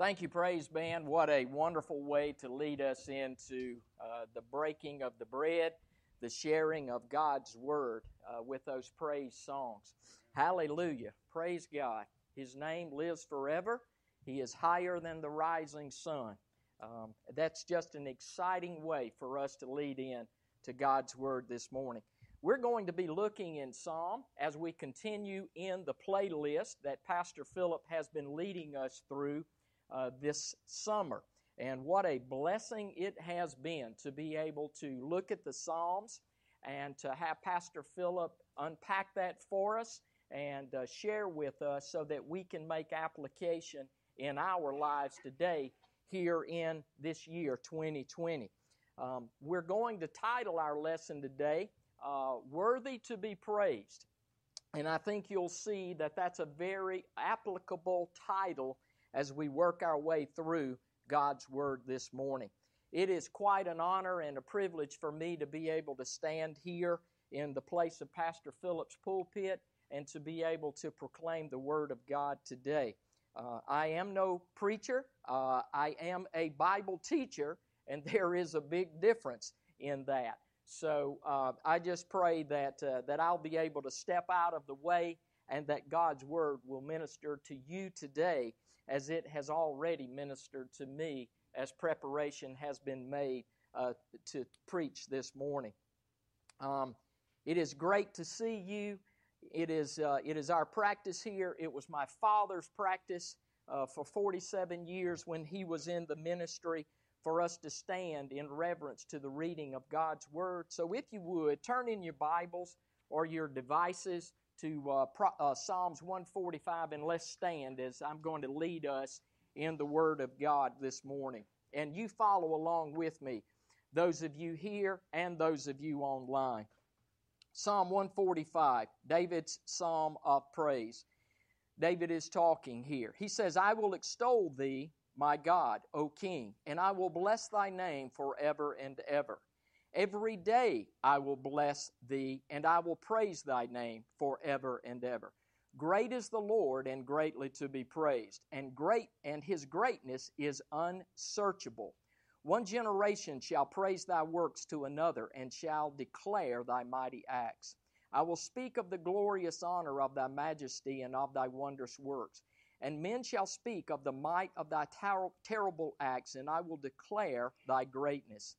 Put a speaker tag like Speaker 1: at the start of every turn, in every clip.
Speaker 1: Thank you, Praise Band. What a wonderful way to lead us into uh, the breaking of the bread, the sharing of God's Word uh, with those praise songs. Hallelujah. Praise God. His name lives forever. He is higher than the rising sun. Um, that's just an exciting way for us to lead in to God's Word this morning. We're going to be looking in Psalm as we continue in the playlist that Pastor Philip has been leading us through uh, this summer. And what a blessing it has been to be able to look at the Psalms and to have Pastor Philip unpack that for us and uh, share with us so that we can make application in our lives today here in this year 2020. Um, we're going to title our lesson today, uh, Worthy to be Praised. And I think you'll see that that's a very applicable title as we work our way through God's Word this morning. It is quite an honor and a privilege for me to be able to stand here in the place of Pastor Philip's pulpit and to be able to proclaim the Word of God today. Uh, I am no preacher, uh, I am a Bible teacher, and there is a big difference in that. So uh, I just pray that, uh, that I'll be able to step out of the way and that God's Word will minister to you today as it has already ministered to me as preparation has been made uh, to preach this morning. Um, it is great to see you. It is, uh, it is our practice here. It was my father's practice uh, for 47 years when he was in the ministry for us to stand in reverence to the reading of God's Word. So, if you would, turn in your Bibles or your devices to uh, Pro, uh, Psalms 145 and let's stand as I'm going to lead us in the Word of God this morning. And you follow along with me, those of you here and those of you online. Psalm 145, David's psalm of praise. David is talking here. He says, I will extol thee, my God, O King, and I will bless thy name forever and ever. Every day I will bless thee, and I will praise thy name forever and ever. Great is the Lord, and greatly to be praised, and great and his greatness is unsearchable. One generation shall praise thy works to another, and shall declare thy mighty acts. I will speak of the glorious honor of thy majesty and of thy wondrous works. And men shall speak of the might of thy ter- terrible acts, and I will declare thy greatness.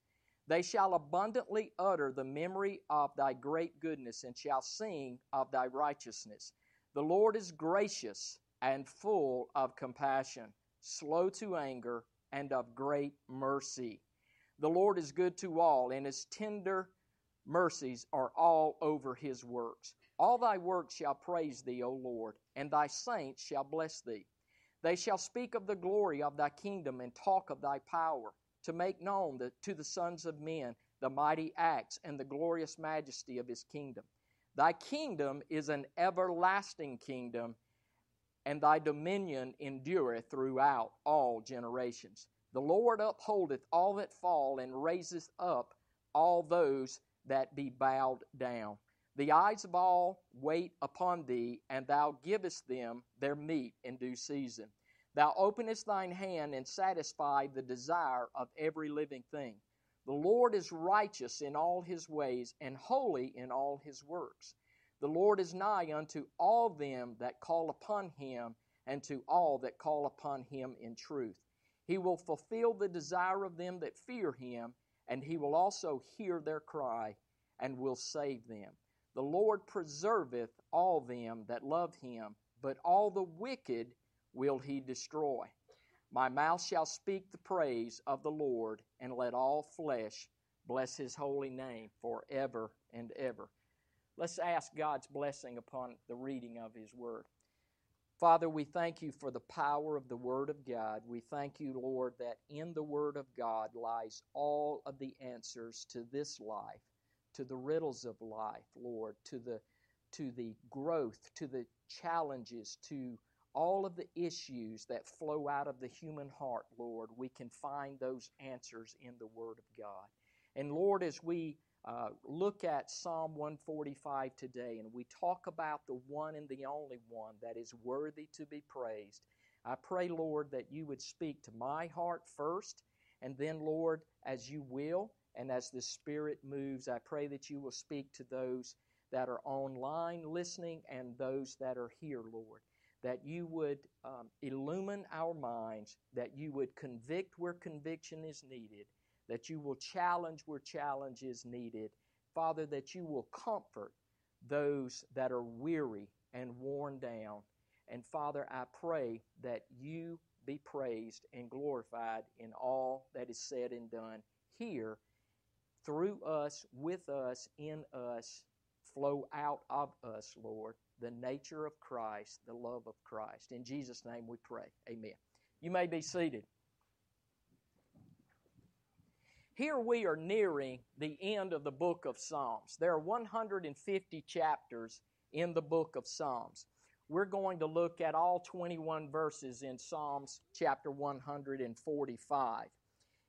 Speaker 1: They shall abundantly utter the memory of thy great goodness and shall sing of thy righteousness. The Lord is gracious and full of compassion, slow to anger, and of great mercy. The Lord is good to all, and his tender mercies are all over his works. All thy works shall praise thee, O Lord, and thy saints shall bless thee. They shall speak of the glory of thy kingdom and talk of thy power to make known the, to the sons of men the mighty acts and the glorious majesty of his kingdom. Thy kingdom is an everlasting kingdom, and thy dominion endureth throughout all generations. The Lord upholdeth all that fall, and raiseth up all those that be bowed down. The eyes of all wait upon thee, and thou givest them their meat in due season. Thou openest thine hand and satisfy the desire of every living thing. The Lord is righteous in all his ways and holy in all his works. The Lord is nigh unto all them that call upon him and to all that call upon him in truth. He will fulfill the desire of them that fear him, and he will also hear their cry and will save them. The Lord preserveth all them that love him, but all the wicked will he destroy. My mouth shall speak the praise of the Lord, and let all flesh bless his holy name forever and ever. Let's ask God's blessing upon the reading of his word. Father, we thank you for the power of the Word of God. We thank you, Lord, that in the Word of God lies all of the answers to this life, to the riddles of life, Lord, to the to the growth, to the challenges, to all of the issues that flow out of the human heart, Lord, we can find those answers in the Word of God. And Lord, as we uh, look at Psalm 145 today and we talk about the one and the only one that is worthy to be praised, I pray, Lord, that you would speak to my heart first, and then, Lord, as you will, and as the Spirit moves, I pray that you will speak to those that are online listening and those that are here, Lord. That you would um, illumine our minds, that you would convict where conviction is needed, that you will challenge where challenge is needed. Father, that you will comfort those that are weary and worn down. And Father, I pray that you be praised and glorified in all that is said and done here, through us, with us, in us, flow out of us, Lord, the nature of Christ, the love of Christ. In Jesus' name we pray. Amen. You may be seated. Here we are nearing the end of the book of Psalms. There are 150 chapters in the book of Psalms. We're going to look at all 21 verses in Psalms chapter 145.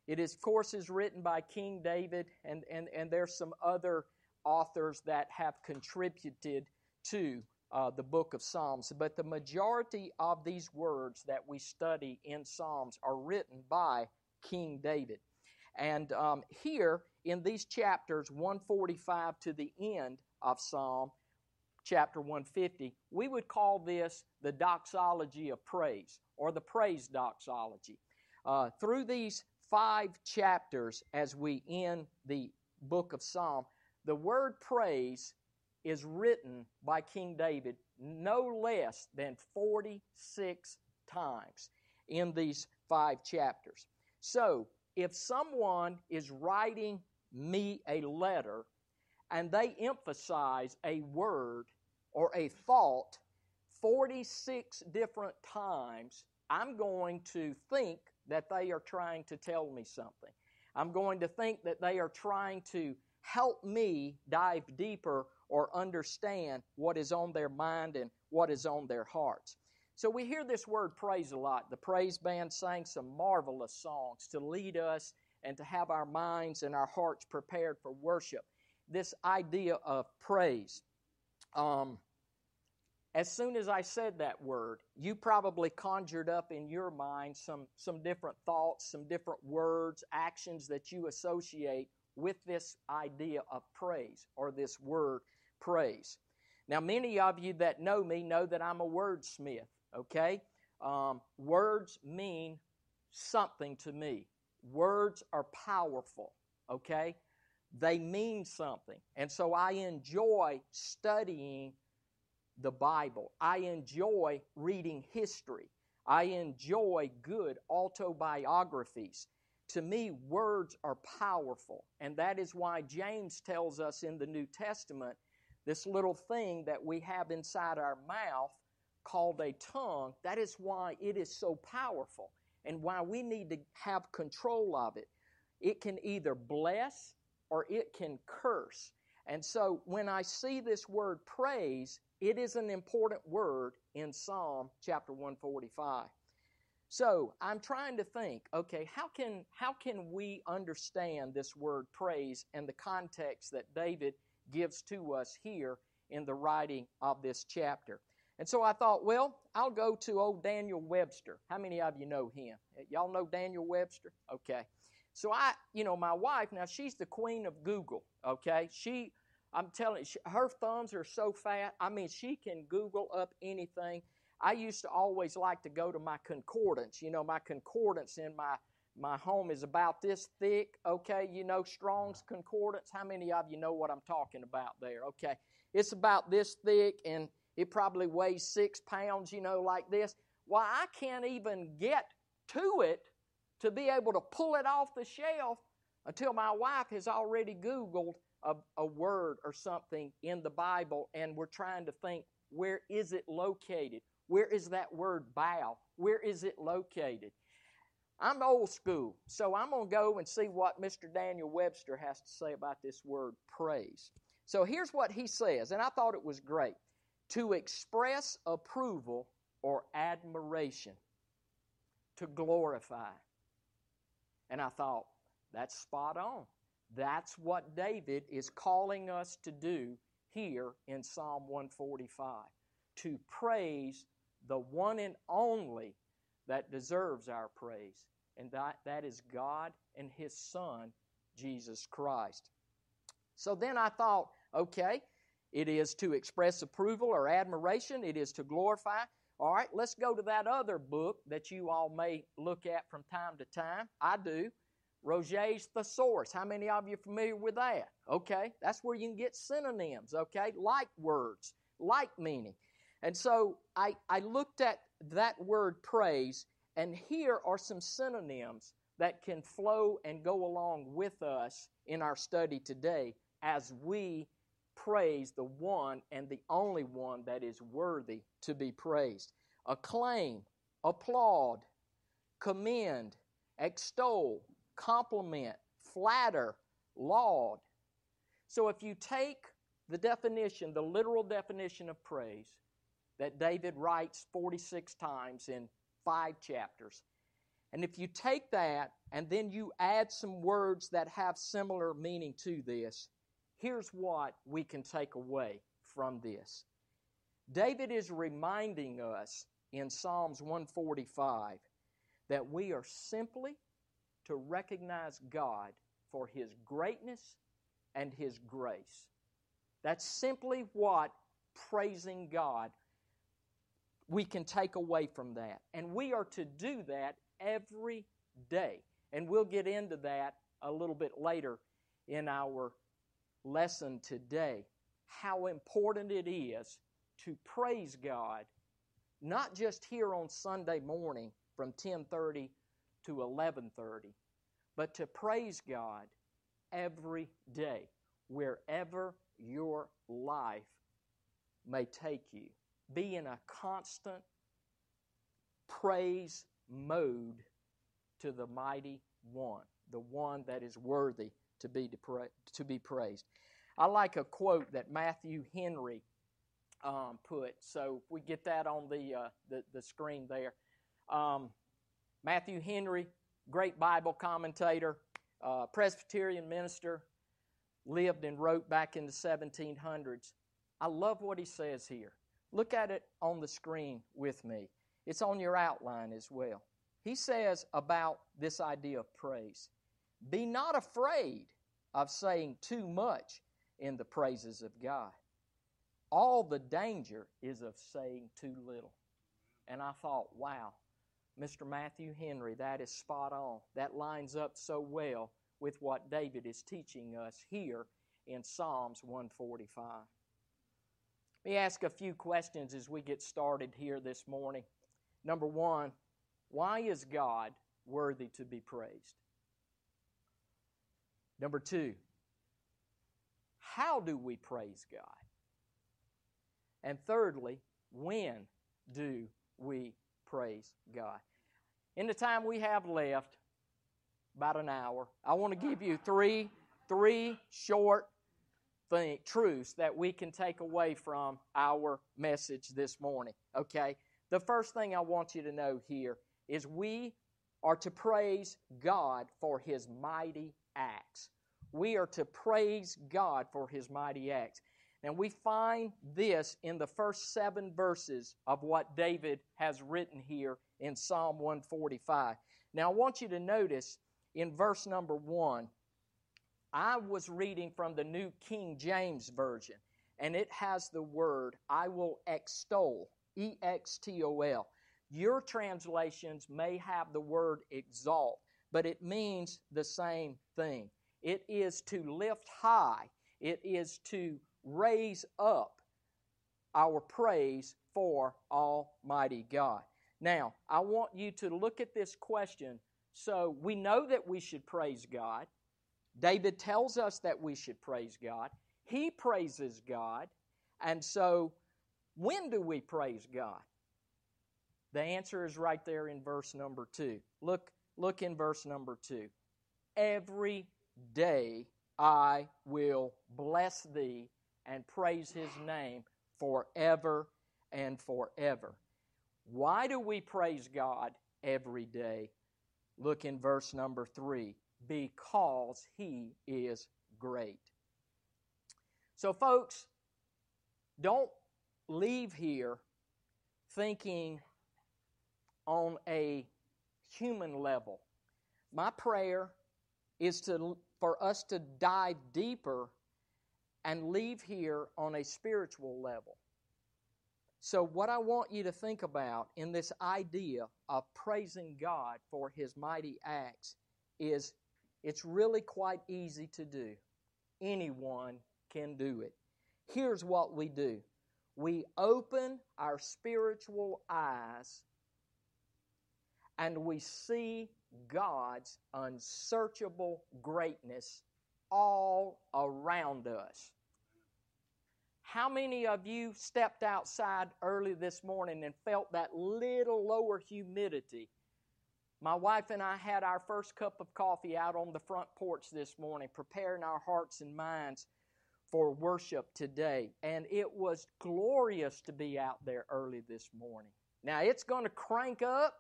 Speaker 1: It is, of course, is written by King David, and, and, and there's some other authors that have contributed to uh, the book of Psalms. But the majority of these words that we study in Psalms are written by King David. And um, here in these chapters, 145 to the end of Psalm, chapter 150, we would call this the doxology of praise or the praise doxology. Uh, through these five chapters, as we end the book of Psalm, the word praise is written by King David no less than 46 times in these five chapters. So, if someone is writing me a letter and they emphasize a word or a thought 46 different times, I'm going to think that they are trying to tell me something. I'm going to think that they are trying to help me dive deeper or understand what is on their mind and what is on their hearts. So we hear this word praise a lot. The praise band sang some marvelous songs to lead us and to have our minds and our hearts prepared for worship. This idea of praise. Um, as soon as I said that word, you probably conjured up in your mind some, some different thoughts, some different words, actions that you associate with this idea of praise or this word praise. Now, many of you that know me know that I'm a wordsmith, okay? Um, words mean something to me. Words are powerful, okay? They mean something. And so I enjoy studying the Bible. I enjoy reading history. I enjoy good autobiographies. To me, words are powerful, and that is why James tells us in the New Testament this little thing that we have inside our mouth called a tongue, that is why it is so powerful and why we need to have control of it. It can either bless or it can curse. And so when I see this word praise, it is an important word in Psalm chapter 145. So I'm trying to think, okay, how can, how can we understand this word praise and the context that David gives to us here in the writing of this chapter? And so I thought, well, I'll go to old Daniel Webster. How many of you know him? Y'all know Daniel Webster? Okay. So I, you know, my wife, now she's the queen of Google, okay? She I'm telling you, her thumbs are so fat. I mean, she can Google up anything. I used to always like to go to my concordance. You know, my concordance in my my home is about this thick. Okay, you know Strong's concordance. How many of you know what I'm talking about there? Okay, it's about this thick, and it probably weighs six pounds. You know, like this. Why I can't even get to it to be able to pull it off the shelf until my wife has already Googled a, a word or something in the Bible and we're trying to think, where is it located? Where is that word bow? Where is it located? I'm old school, so I'm going to go and see what Mr. Daniel Webster has to say about this word praise. So here's what he says, and I thought it was great to express approval or admiration, to glorify. And I thought, that's spot on. That's what David is calling us to do here in Psalm 145 to praise the one and only that deserves our praise, and that, that is God and His Son, Jesus Christ. So then I thought, okay, it is to express approval or admiration, it is to glorify. All right, let's go to that other book that you all may look at from time to time. I do. Roget's Thesaurus. How many of you are familiar with that? Okay, that's where you can get synonyms, okay, like words, like meaning. And so I, I looked at that word praise, and here are some synonyms that can flow and go along with us in our study today as we praise the one and the only one that is worthy to be praised. Acclaim, applaud, commend, extol, compliment, flatter, laud. So if you take the definition, the literal definition of praise that David writes 46 times in five chapters, and if you take that and then you add some words that have similar meaning to this, here's what we can take away from this. David is reminding us in Psalms 145 that we are simply to recognize God for His greatness and His grace. That's simply what praising God we can take away from that. And we are to do that every day. And we'll get into that a little bit later in our lesson today. How important it is to praise God, not just here on Sunday morning from 1030 to 11:30, but to praise God every day wherever your life may take you. Be in a constant praise mode to the mighty one, the one that is worthy to be to be praised. I like a quote that Matthew Henry um, put. So we get that on the uh, the, the, screen there, um, Matthew Henry, great Bible commentator, uh, Presbyterian minister, lived and wrote back in the 1700s. I love what he says here. Look at it on the screen with me. It's on your outline as well. He says about this idea of praise Be not afraid of saying too much in the praises of God. All the danger is of saying too little. And I thought, wow, Mr. Matthew Henry, that is spot on. That lines up so well with what David is teaching us here in Psalms 145. Let me ask a few questions as we get started here this morning. Number one, why is God worthy to be praised? Number two, how do we praise God? And thirdly, when do we praise God. In the time we have left, about an hour, I want to give you three, three short thing, truths that we can take away from our message this morning. Okay? The first thing I want you to know here is we are to praise God for His mighty acts. We are to praise God for His mighty acts. And we find this in the first seven verses of what David has written here in Psalm 145. Now, I want you to notice in verse number one, I was reading from the New King James Version, and it has the word, I will extol, E X T O L. Your translations may have the word exalt, but it means the same thing. It is to lift high, it is to raise up our praise for Almighty God. Now, I want you to look at this question. So, we know that we should praise God. David tells us that we should praise God. He praises God. And so, when do we praise God? The answer is right there in verse number 2. Look look in verse number 2. Every day I will bless thee and praise his name forever and forever. Why do we praise God every day? Look in verse number three because he is great. So, folks, don't leave here thinking on a human level. My prayer is to, for us to dive deeper and leave here on a spiritual level. So, what I want you to think about in this idea of praising God for His mighty acts is it's really quite easy to do. Anyone can do it. Here's what we do we open our spiritual eyes and we see God's unsearchable greatness all around us. How many of you stepped outside early this morning and felt that little lower humidity? My wife and I had our first cup of coffee out on the front porch this morning, preparing our hearts and minds for worship today. And it was glorious to be out there early this morning. Now, it's going to crank up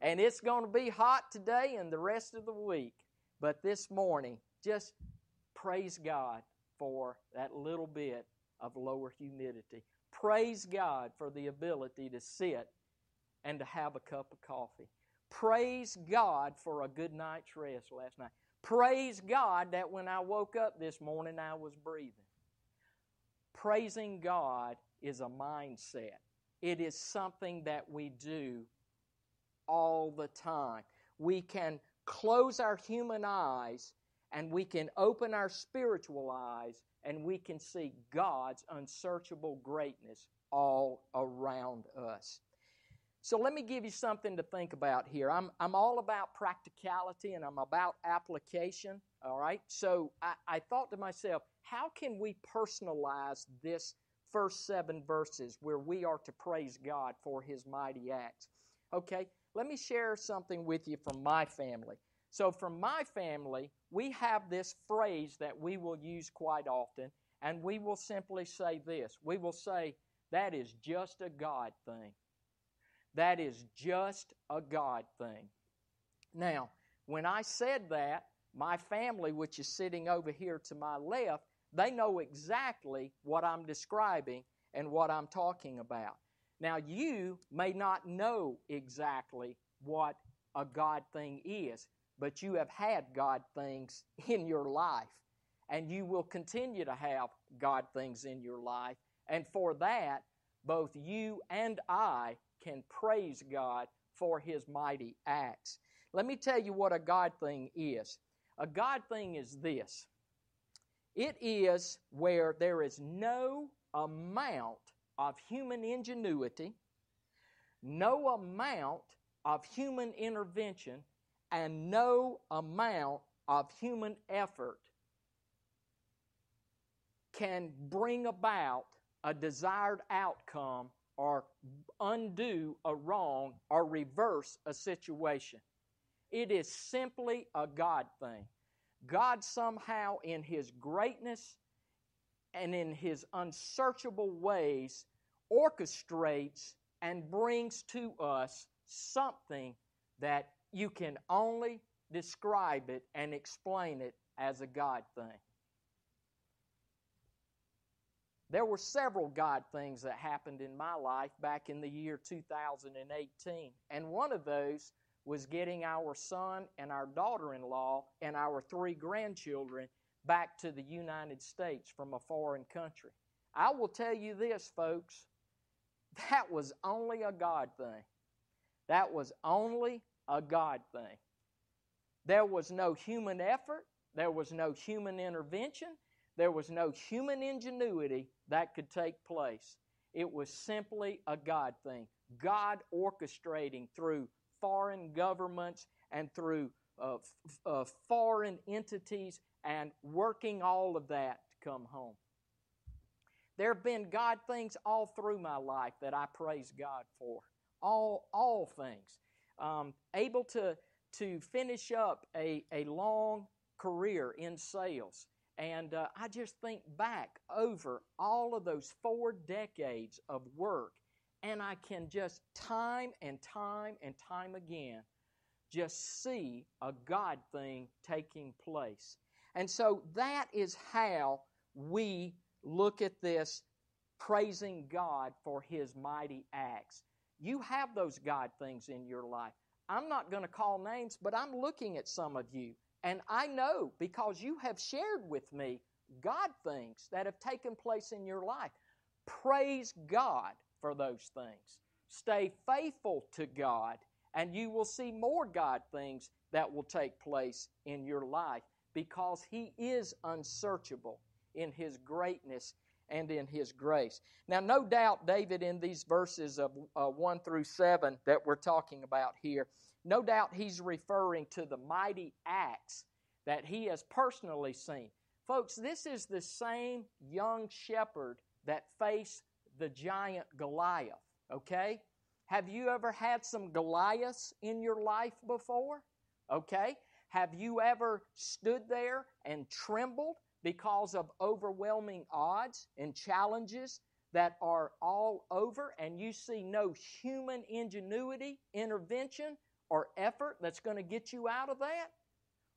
Speaker 1: and it's going to be hot today and the rest of the week. But this morning, just praise God for that little bit of lower humidity. Praise God for the ability to sit and to have a cup of coffee. Praise God for a good night's rest last night. Praise God that when I woke up this morning, I was breathing. Praising God is a mindset, it is something that we do all the time. We can close our human eyes and we can open our spiritual eyes and we can see God's unsearchable greatness all around us. So let me give you something to think about here. I'm, I'm all about practicality and I'm about application. All right. So I, I thought to myself, how can we personalize this first seven verses where we are to praise God for his mighty acts? Okay. Let me share something with you from my family. So, from my family, we have this phrase that we will use quite often, and we will simply say this we will say, That is just a God thing. That is just a God thing. Now, when I said that, my family, which is sitting over here to my left, they know exactly what I'm describing and what I'm talking about. Now, you may not know exactly what a God thing is but you have had God things in your life, and you will continue to have God things in your life. And for that, both you and I can praise God for His mighty acts. Let me tell you what a God thing is. A God thing is this it is where there is no amount of human ingenuity, no amount of human intervention and no amount of human effort can bring about a desired outcome or undo a wrong or reverse a situation. It is simply a God thing. God somehow, in His greatness and in His unsearchable ways, orchestrates and brings to us something that you can only describe it and explain it as a God thing. There were several God things that happened in my life back in the year 2018, and one of those was getting our son and our daughter in law and our three grandchildren back to the United States from a foreign country. I will tell you this, folks, that was only a God thing. That was only a God thing. There was no human effort, there was no human intervention, there was no human ingenuity that could take place. It was simply a God thing. God orchestrating through foreign governments and through uh, f- uh, foreign entities and working all of that to come home. There have been God things all through my life that I praise God for. All, all things um, able to, to finish up a, a long career in sales. And uh, I just think back over all of those four decades of work, and I can just time and time and time again just see a God thing taking place. And so that is how we look at this praising God for His mighty acts. You have those God things in your life. I'm not going to call names, but I'm looking at some of you, and I know because you have shared with me God things that have taken place in your life. Praise God for those things. Stay faithful to God, and you will see more God things that will take place in your life because He is unsearchable in His greatness and in His grace. Now, no doubt, David, in these verses of uh, 1 through 7 that we're talking about here, no doubt he's referring to the mighty acts that he has personally seen. Folks, this is the same young shepherd that faced the giant Goliath, okay? Have you ever had some Goliaths in your life before? Okay? Have you ever stood there and trembled because of overwhelming odds and challenges that are all over and you see no human ingenuity, intervention, or effort that's going to get you out of that?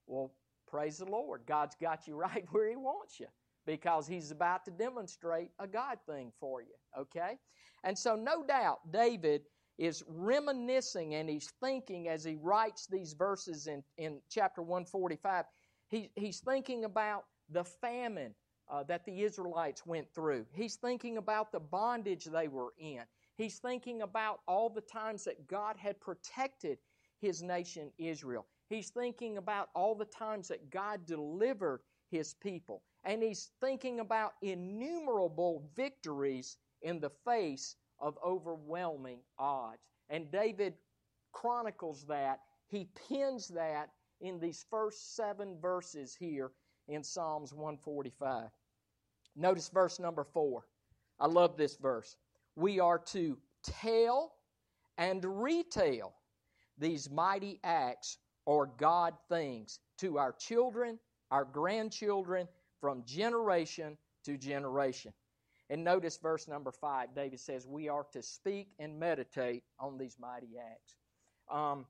Speaker 1: Well, praise the Lord. God's got you right where He wants you because He's about to demonstrate a God thing for you, okay? And so, no doubt, David is reminiscing and he's thinking as he writes these verses in, in chapter 145. He, he's thinking about the famine uh, that the Israelites went through. He's thinking about the bondage they were in. He's thinking about all the times that God had protected his nation Israel. He's thinking about all the times that God delivered his people. And he's thinking about innumerable victories in the face of overwhelming odds. And David chronicles that. He pins that in these first seven verses here in Psalms 145. Notice verse number four. I love this verse. We are to tell and retell these mighty acts or God things to our children, our grandchildren, from generation to generation. And notice verse number five. David says, We are to speak and meditate on these mighty acts. Um,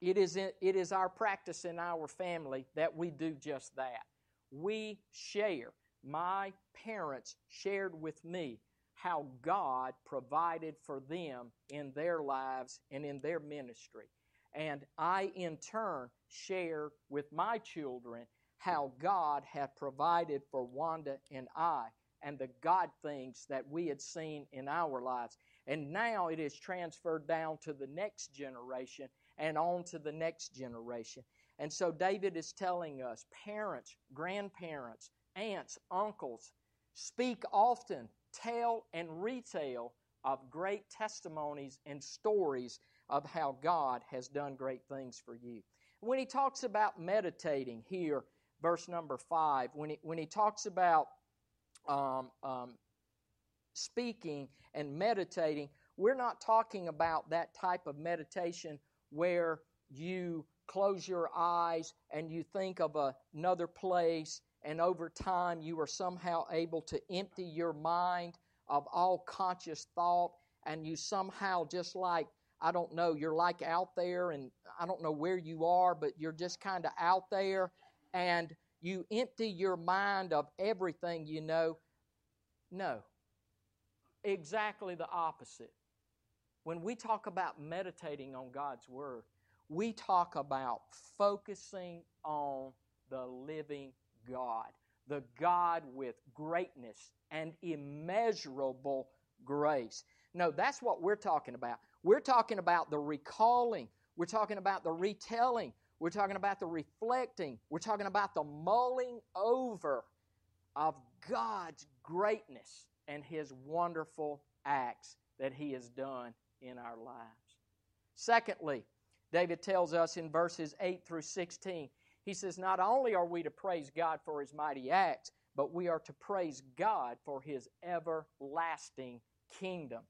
Speaker 1: it, is in, it is our practice in our family that we do just that. We share. My parents shared with me how God provided for them in their lives and in their ministry. And I, in turn, share with my children how God had provided for Wanda and I and the God things that we had seen in our lives. And now it is transferred down to the next generation and on to the next generation. And so David is telling us parents, grandparents, aunts, uncles, speak often, tell and retell of great testimonies and stories of how God has done great things for you. When he talks about meditating here, verse number five, when he, when he talks about um, um, speaking and meditating, we're not talking about that type of meditation where you close your eyes and you think of another place, and over time you are somehow able to empty your mind of all conscious thought, and you somehow just like I don't know, you're like out there, and I don't know where you are, but you're just kind of out there, and you empty your mind of everything you know. No. Exactly the opposite. When we talk about meditating on God's Word, we talk about focusing on the living God, the God with greatness and immeasurable grace. No, that's what we're talking about. We're talking about the recalling, we're talking about the retelling, we're talking about the reflecting. We're talking about the mulling over of God's greatness and His wonderful acts that He has done in our lives. Secondly, David tells us in verses 8 through 16, he says, Not only are we to praise God for His mighty acts, but we are to praise God for His everlasting kingdom.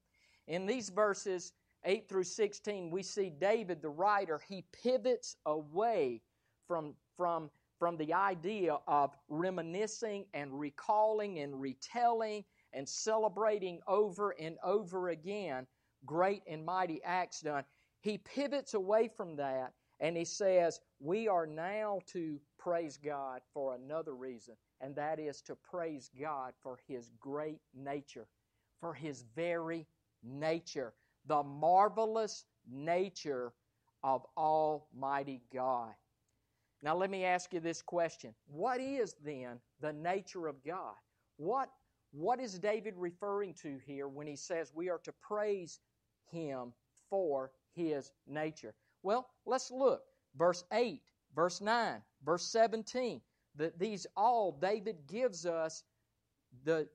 Speaker 1: In these verses, 8 through 16, we see David, the writer, he pivots away from, from, from the idea of reminiscing and recalling and retelling and celebrating over and over again great and mighty acts done. He pivots away from that and he says, We are now to praise God for another reason, and that is to praise God for His great nature, for His very nature. the marvelous nature of Almighty God. Now, let me ask you this question What is then the nature of God? What, what is David referring to here when he says we are to praise Him for His nature? Well, let's look. Verse 8, verse 9, verse 17. That these all, David gives us the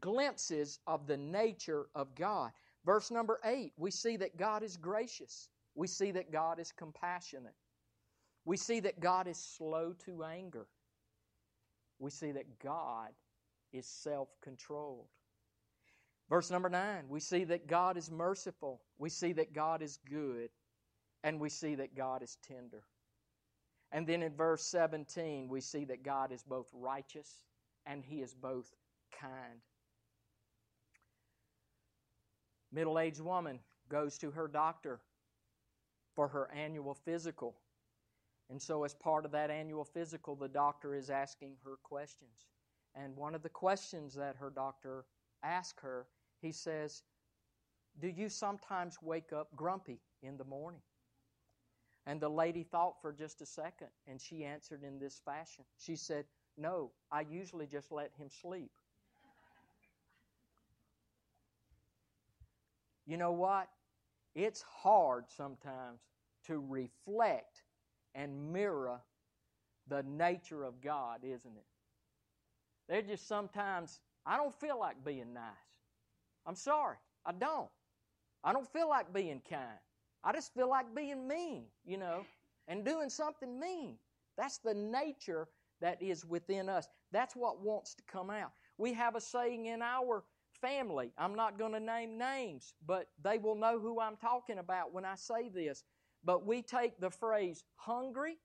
Speaker 1: glimpses of the nature of God. Verse number 8, we see that God is gracious. We see that God is compassionate. We see that God is slow to anger. We see that God is self controlled. Verse number 9, we see that God is merciful. We see that God is good. And we see that God is tender. And then in verse 17, we see that God is both righteous and He is both kind. Middle aged woman goes to her doctor for her annual physical. And so, as part of that annual physical, the doctor is asking her questions. And one of the questions that her doctor asked her, he says, Do you sometimes wake up grumpy in the morning? And the lady thought for just a second, and she answered in this fashion. She said, No, I usually just let him sleep. You know what? It's hard sometimes to reflect and mirror the nature of God, isn't it? There's just sometimes I don't feel like being nice. I'm sorry, I don't. I don't feel like being kind. I just feel like being mean, you know, and doing something mean. That's the nature that is within us. That's what wants to come out. We have a saying in our family. I'm not going to name names, but they will know who I'm talking about when I say this. But we take the phrase hungry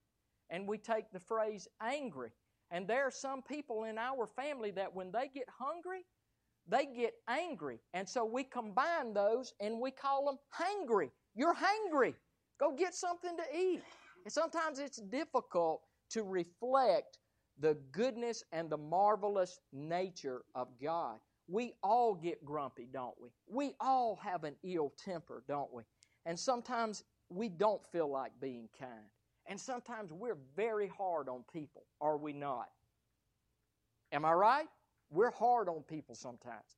Speaker 1: and we take the phrase angry. And there are some people in our family that when they get hungry, they get angry. And so we combine those and we call them hangry. You're hangry. Go get something to eat. And sometimes it's difficult to reflect the goodness and the marvelous nature of God. We all get grumpy, don't we? We all have an ill temper, don't we? And sometimes we don't feel like being kind. And sometimes we're very hard on people, are we not? Am I right? We're hard on people sometimes.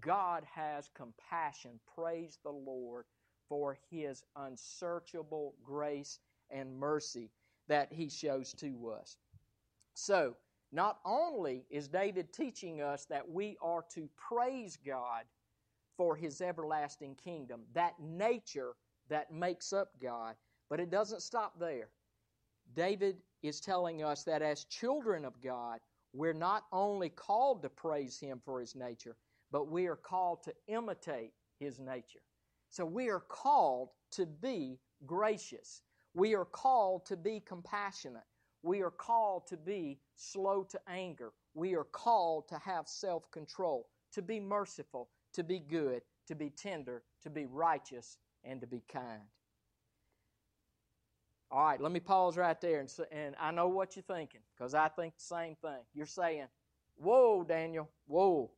Speaker 1: God has compassion. Praise the Lord for His unsearchable grace and mercy that He shows to us. So, not only is David teaching us that we are to praise God for his everlasting kingdom, that nature that makes up God, but it doesn't stop there. David is telling us that as children of God, we're not only called to praise him for his nature, but we are called to imitate his nature. So we are called to be gracious. We are called to be compassionate. We are called to be slow to anger. We are called to have self control, to be merciful, to be good, to be tender, to be righteous, and to be kind. All right, let me pause right there. And, and I know what you're thinking because I think the same thing. You're saying, Whoa, Daniel, whoa.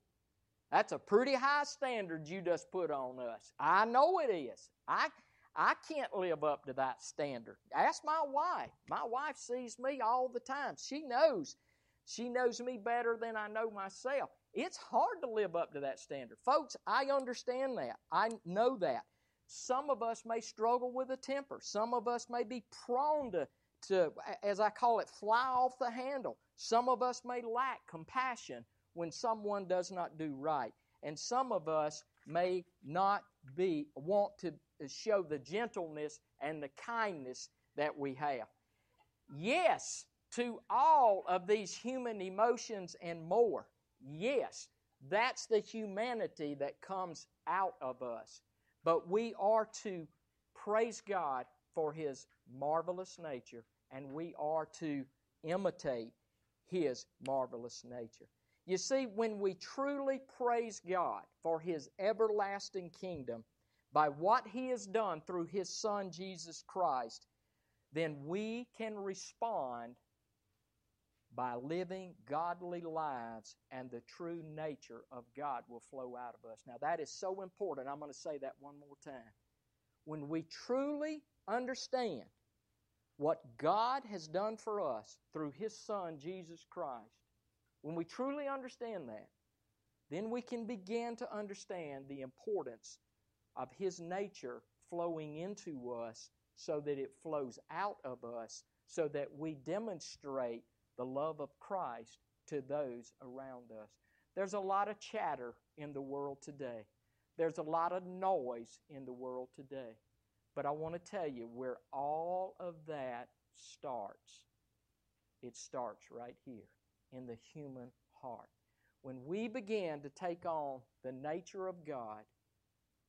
Speaker 1: That's a pretty high standard you just put on us. I know it is. I, I can't live up to that standard. Ask my wife. My wife sees me all the time. She knows. She knows me better than I know myself. It's hard to live up to that standard. Folks, I understand that. I know that. Some of us may struggle with a temper. Some of us may be prone to, to, as I call it, fly off the handle. Some of us may lack compassion when someone does not do right. And some of us may not be want to show the gentleness and the kindness that we have. Yes, to all of these human emotions and more. Yes, that's the humanity that comes out of us. But we are to praise God for His marvelous nature, and we are to imitate His marvelous nature. You see, when we truly praise God for His everlasting kingdom by what He has done through His Son, Jesus Christ, then we can respond by living godly lives, and the true nature of God will flow out of us. Now, that is so important. I'm going to say that one more time. when we truly understand what God has done for us through His Son, Jesus Christ, when we truly understand that, then we can begin to understand the importance of His nature flowing into us so that it flows out of us, so that we demonstrate the love of Christ to those around us. There's a lot of chatter in the world today. There's a lot of noise in the world today. But I want to tell you where all of that starts. It starts right here in the human heart. When we begin to take on the nature of God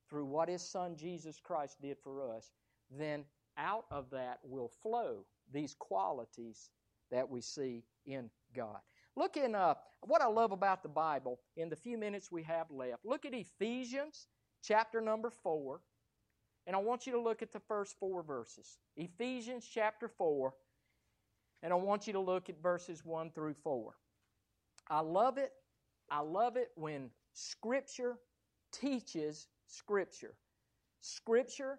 Speaker 1: through what His Son Jesus Christ did for us, then out of that will flow these qualities that we see in God. Look in uh, what I love about the Bible in the few minutes we have left. Look at Ephesians chapter number 4. And I want you to look at the first four verses. Ephesians chapter 4. And I want you to look at verses 1 through 4. I love it. I love it when Scripture teaches Scripture. Scripture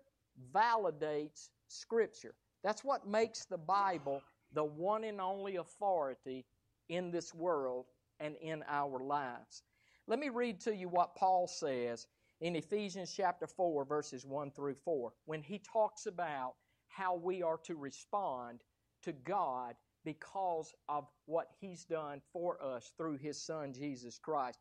Speaker 1: validates Scripture. That's what makes the Bible the one and only authority in this world and in our lives. Let me read to you what Paul says in Ephesians chapter 4, verses 1 through 4, when he talks about how we are to respond to God because of what he's done for us through his son Jesus Christ.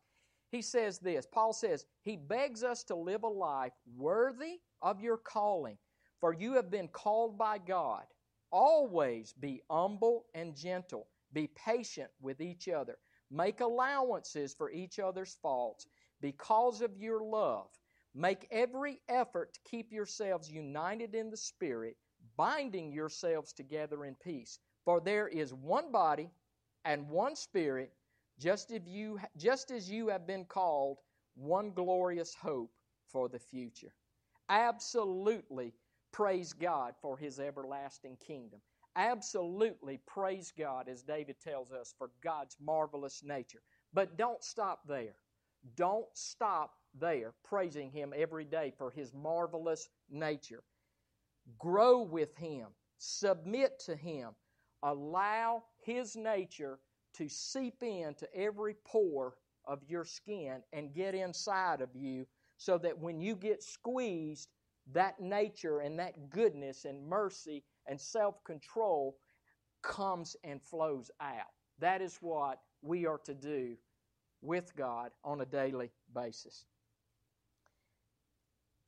Speaker 1: He says this Paul says, He begs us to live a life worthy of your calling, for you have been called by God. Always be humble and gentle be patient with each other. Make allowances for each other's faults because of your love. Make every effort to keep yourselves united in the Spirit, binding yourselves together in peace. For there is one body and one Spirit, just, if you, just as you have been called, one glorious hope for the future. Absolutely praise God for His everlasting kingdom absolutely praise God, as David tells us, for God's marvelous nature. But don't stop there. Don't stop there praising Him every day for His marvelous nature. Grow with Him, submit to Him, allow His nature to seep into every pore of your skin and get inside of you so that when you get squeezed, that nature and that goodness and mercy and self control comes and flows out. That is what we are to do with God on a daily basis.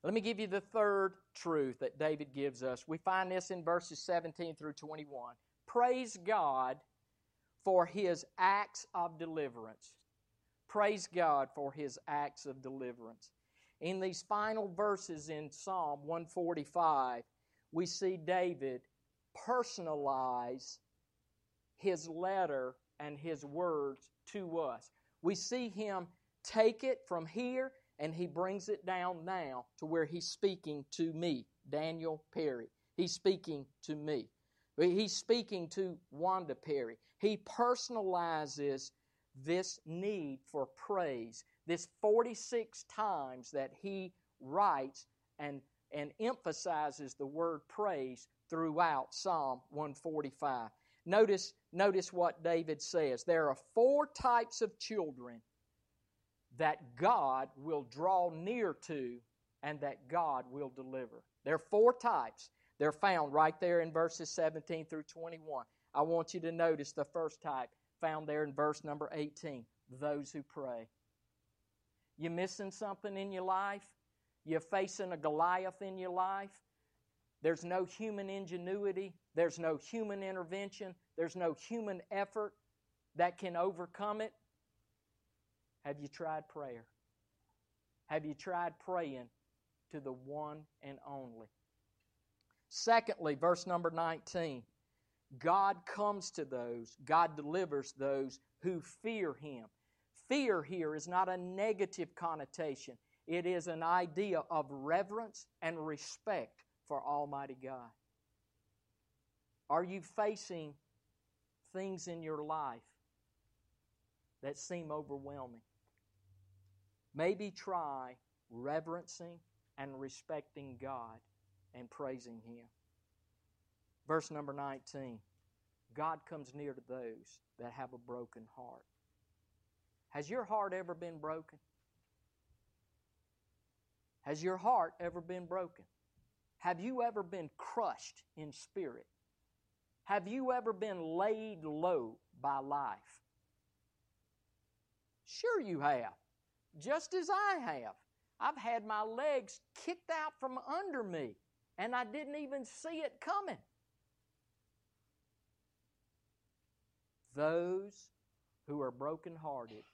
Speaker 1: Let me give you the third truth that David gives us. We find this in verses 17 through 21. Praise God for his acts of deliverance. Praise God for his acts of deliverance. In these final verses in Psalm 145, we see David personalize his letter and his words to us. We see him take it from here and he brings it down now to where he's speaking to me, Daniel Perry. He's speaking to me. He's speaking to Wanda Perry. He personalizes this need for praise. This 46 times that he writes and, and emphasizes the word praise throughout Psalm 145. Notice, notice what David says. There are four types of children that God will draw near to and that God will deliver. There are four types. They're found right there in verses 17 through 21. I want you to notice the first type found there in verse number 18 those who pray. You missing something in your life? You're facing a Goliath in your life? There's no human ingenuity, there's no human intervention, there's no human effort that can overcome it. Have you tried prayer? Have you tried praying to the one and only? Secondly, verse number 19 God comes to those, God delivers those who fear Him. Fear here is not a negative connotation, it is an idea of reverence and respect for Almighty God? Are you facing things in your life that seem overwhelming? Maybe try reverencing and respecting God and praising Him. Verse number 19 God comes near to those that have a broken heart. Has your heart ever been broken? Has your heart ever been broken? Have you ever been crushed in spirit? Have you ever been laid low by life? Sure, you have, just as I have. I've had my legs kicked out from under me, and I didn't even see it coming. Those who are brokenhearted,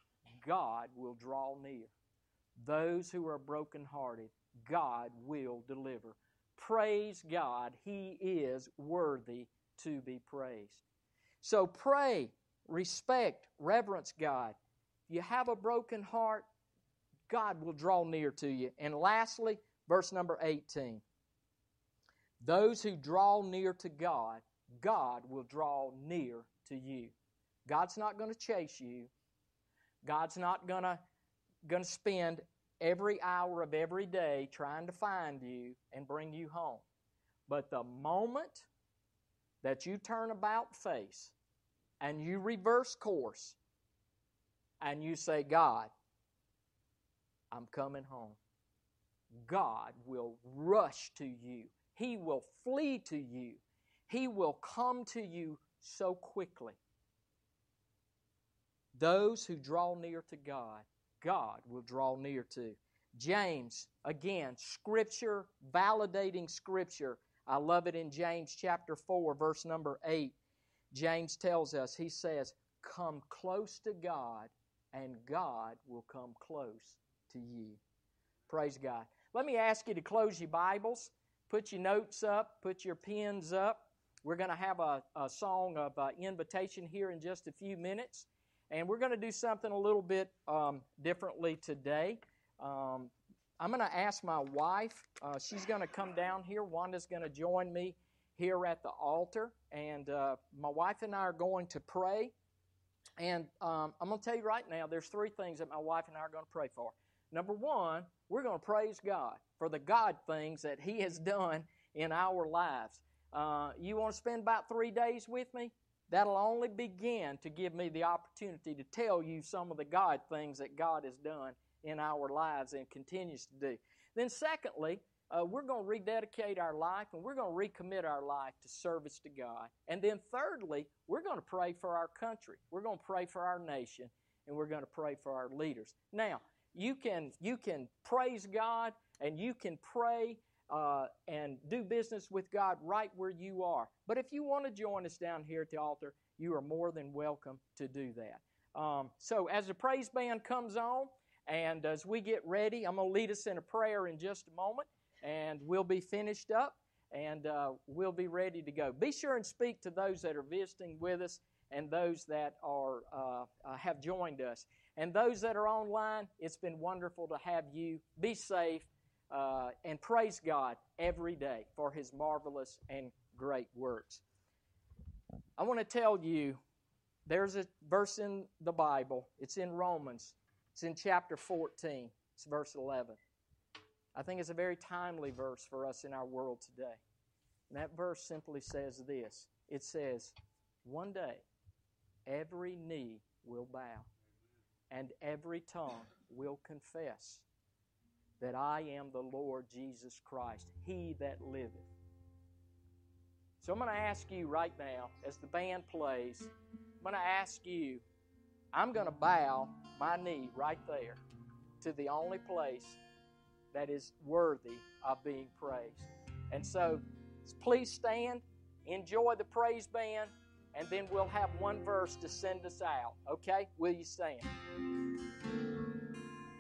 Speaker 1: God will draw near. Those who are brokenhearted, God will deliver. Praise God, He is worthy to be praised. So pray, respect, reverence God. If you have a broken heart, God will draw near to you. And lastly, verse number 18. Those who draw near to God, God will draw near to you. God's not going to chase you. God's not going to going to spend every hour of every day trying to find you and bring you home. But the moment that you turn about face and you reverse course and you say, God, I'm coming home, God will rush to you. He will flee to you. He will come to you so quickly. Those who draw near to God, God will draw near to. James, again, Scripture, validating Scripture. I love it in James chapter 4, verse number 8. James tells us, he says, Come close to God, and God will come close to you. Praise God. Let me ask you to close your Bibles, put your notes up, put your pens up. We're going to have a, a song of uh, invitation here in just a few minutes. And we're going to do something a little bit um, differently today. Um, I'm going to ask my wife. Uh, she's going to come down here. Wanda's going to join me here at the altar. And uh, my wife and I are going to pray. And um, I'm going to tell you right now, there's three things that my wife and I are going to pray for. Number one, we're going to praise God for the God things that He has done in our lives. Uh, you want to spend about three days with me? That'll only begin to give me the opportunity to tell you some of the God things that God has done in our lives and continues to do. Then, secondly, uh, we're going to rededicate our life and we're going to recommit our life to service to God. And then, thirdly, we're going to pray for our country. We're going to pray for our nation and we're going to pray for our leaders. Now, you can, you can praise God and you can pray uh, and do business with God right where you are. But if you want to join us down here at the altar, you are more than welcome to do that. Um, so as the praise band comes on, and as we get ready, I'm going to lead us in a prayer in just a moment, and we'll be finished up, and uh, we'll be ready to go. Be sure and speak to those that are visiting with us and those that are uh, uh have joined us. And those that are online, it's been wonderful to have you. Be safe uh, and praise God every day for His marvelous and great works. I want to tell you there's a verse in the Bible, it's in Romans, it's in chapter 14, it's verse 11. I think it's a very timely verse for us in our world today. And that verse simply says this it says, One day every knee will bow and every tongue will confess that I am the Lord Jesus Christ, He that liveth. So I'm going to ask you right now, as the band plays, I'm going to ask you, I'm going to bow my knee right there to the only place that is worthy of being praised. And so please stand, enjoy the praise band, and then we'll have one verse to send us out. Okay? Will you stand?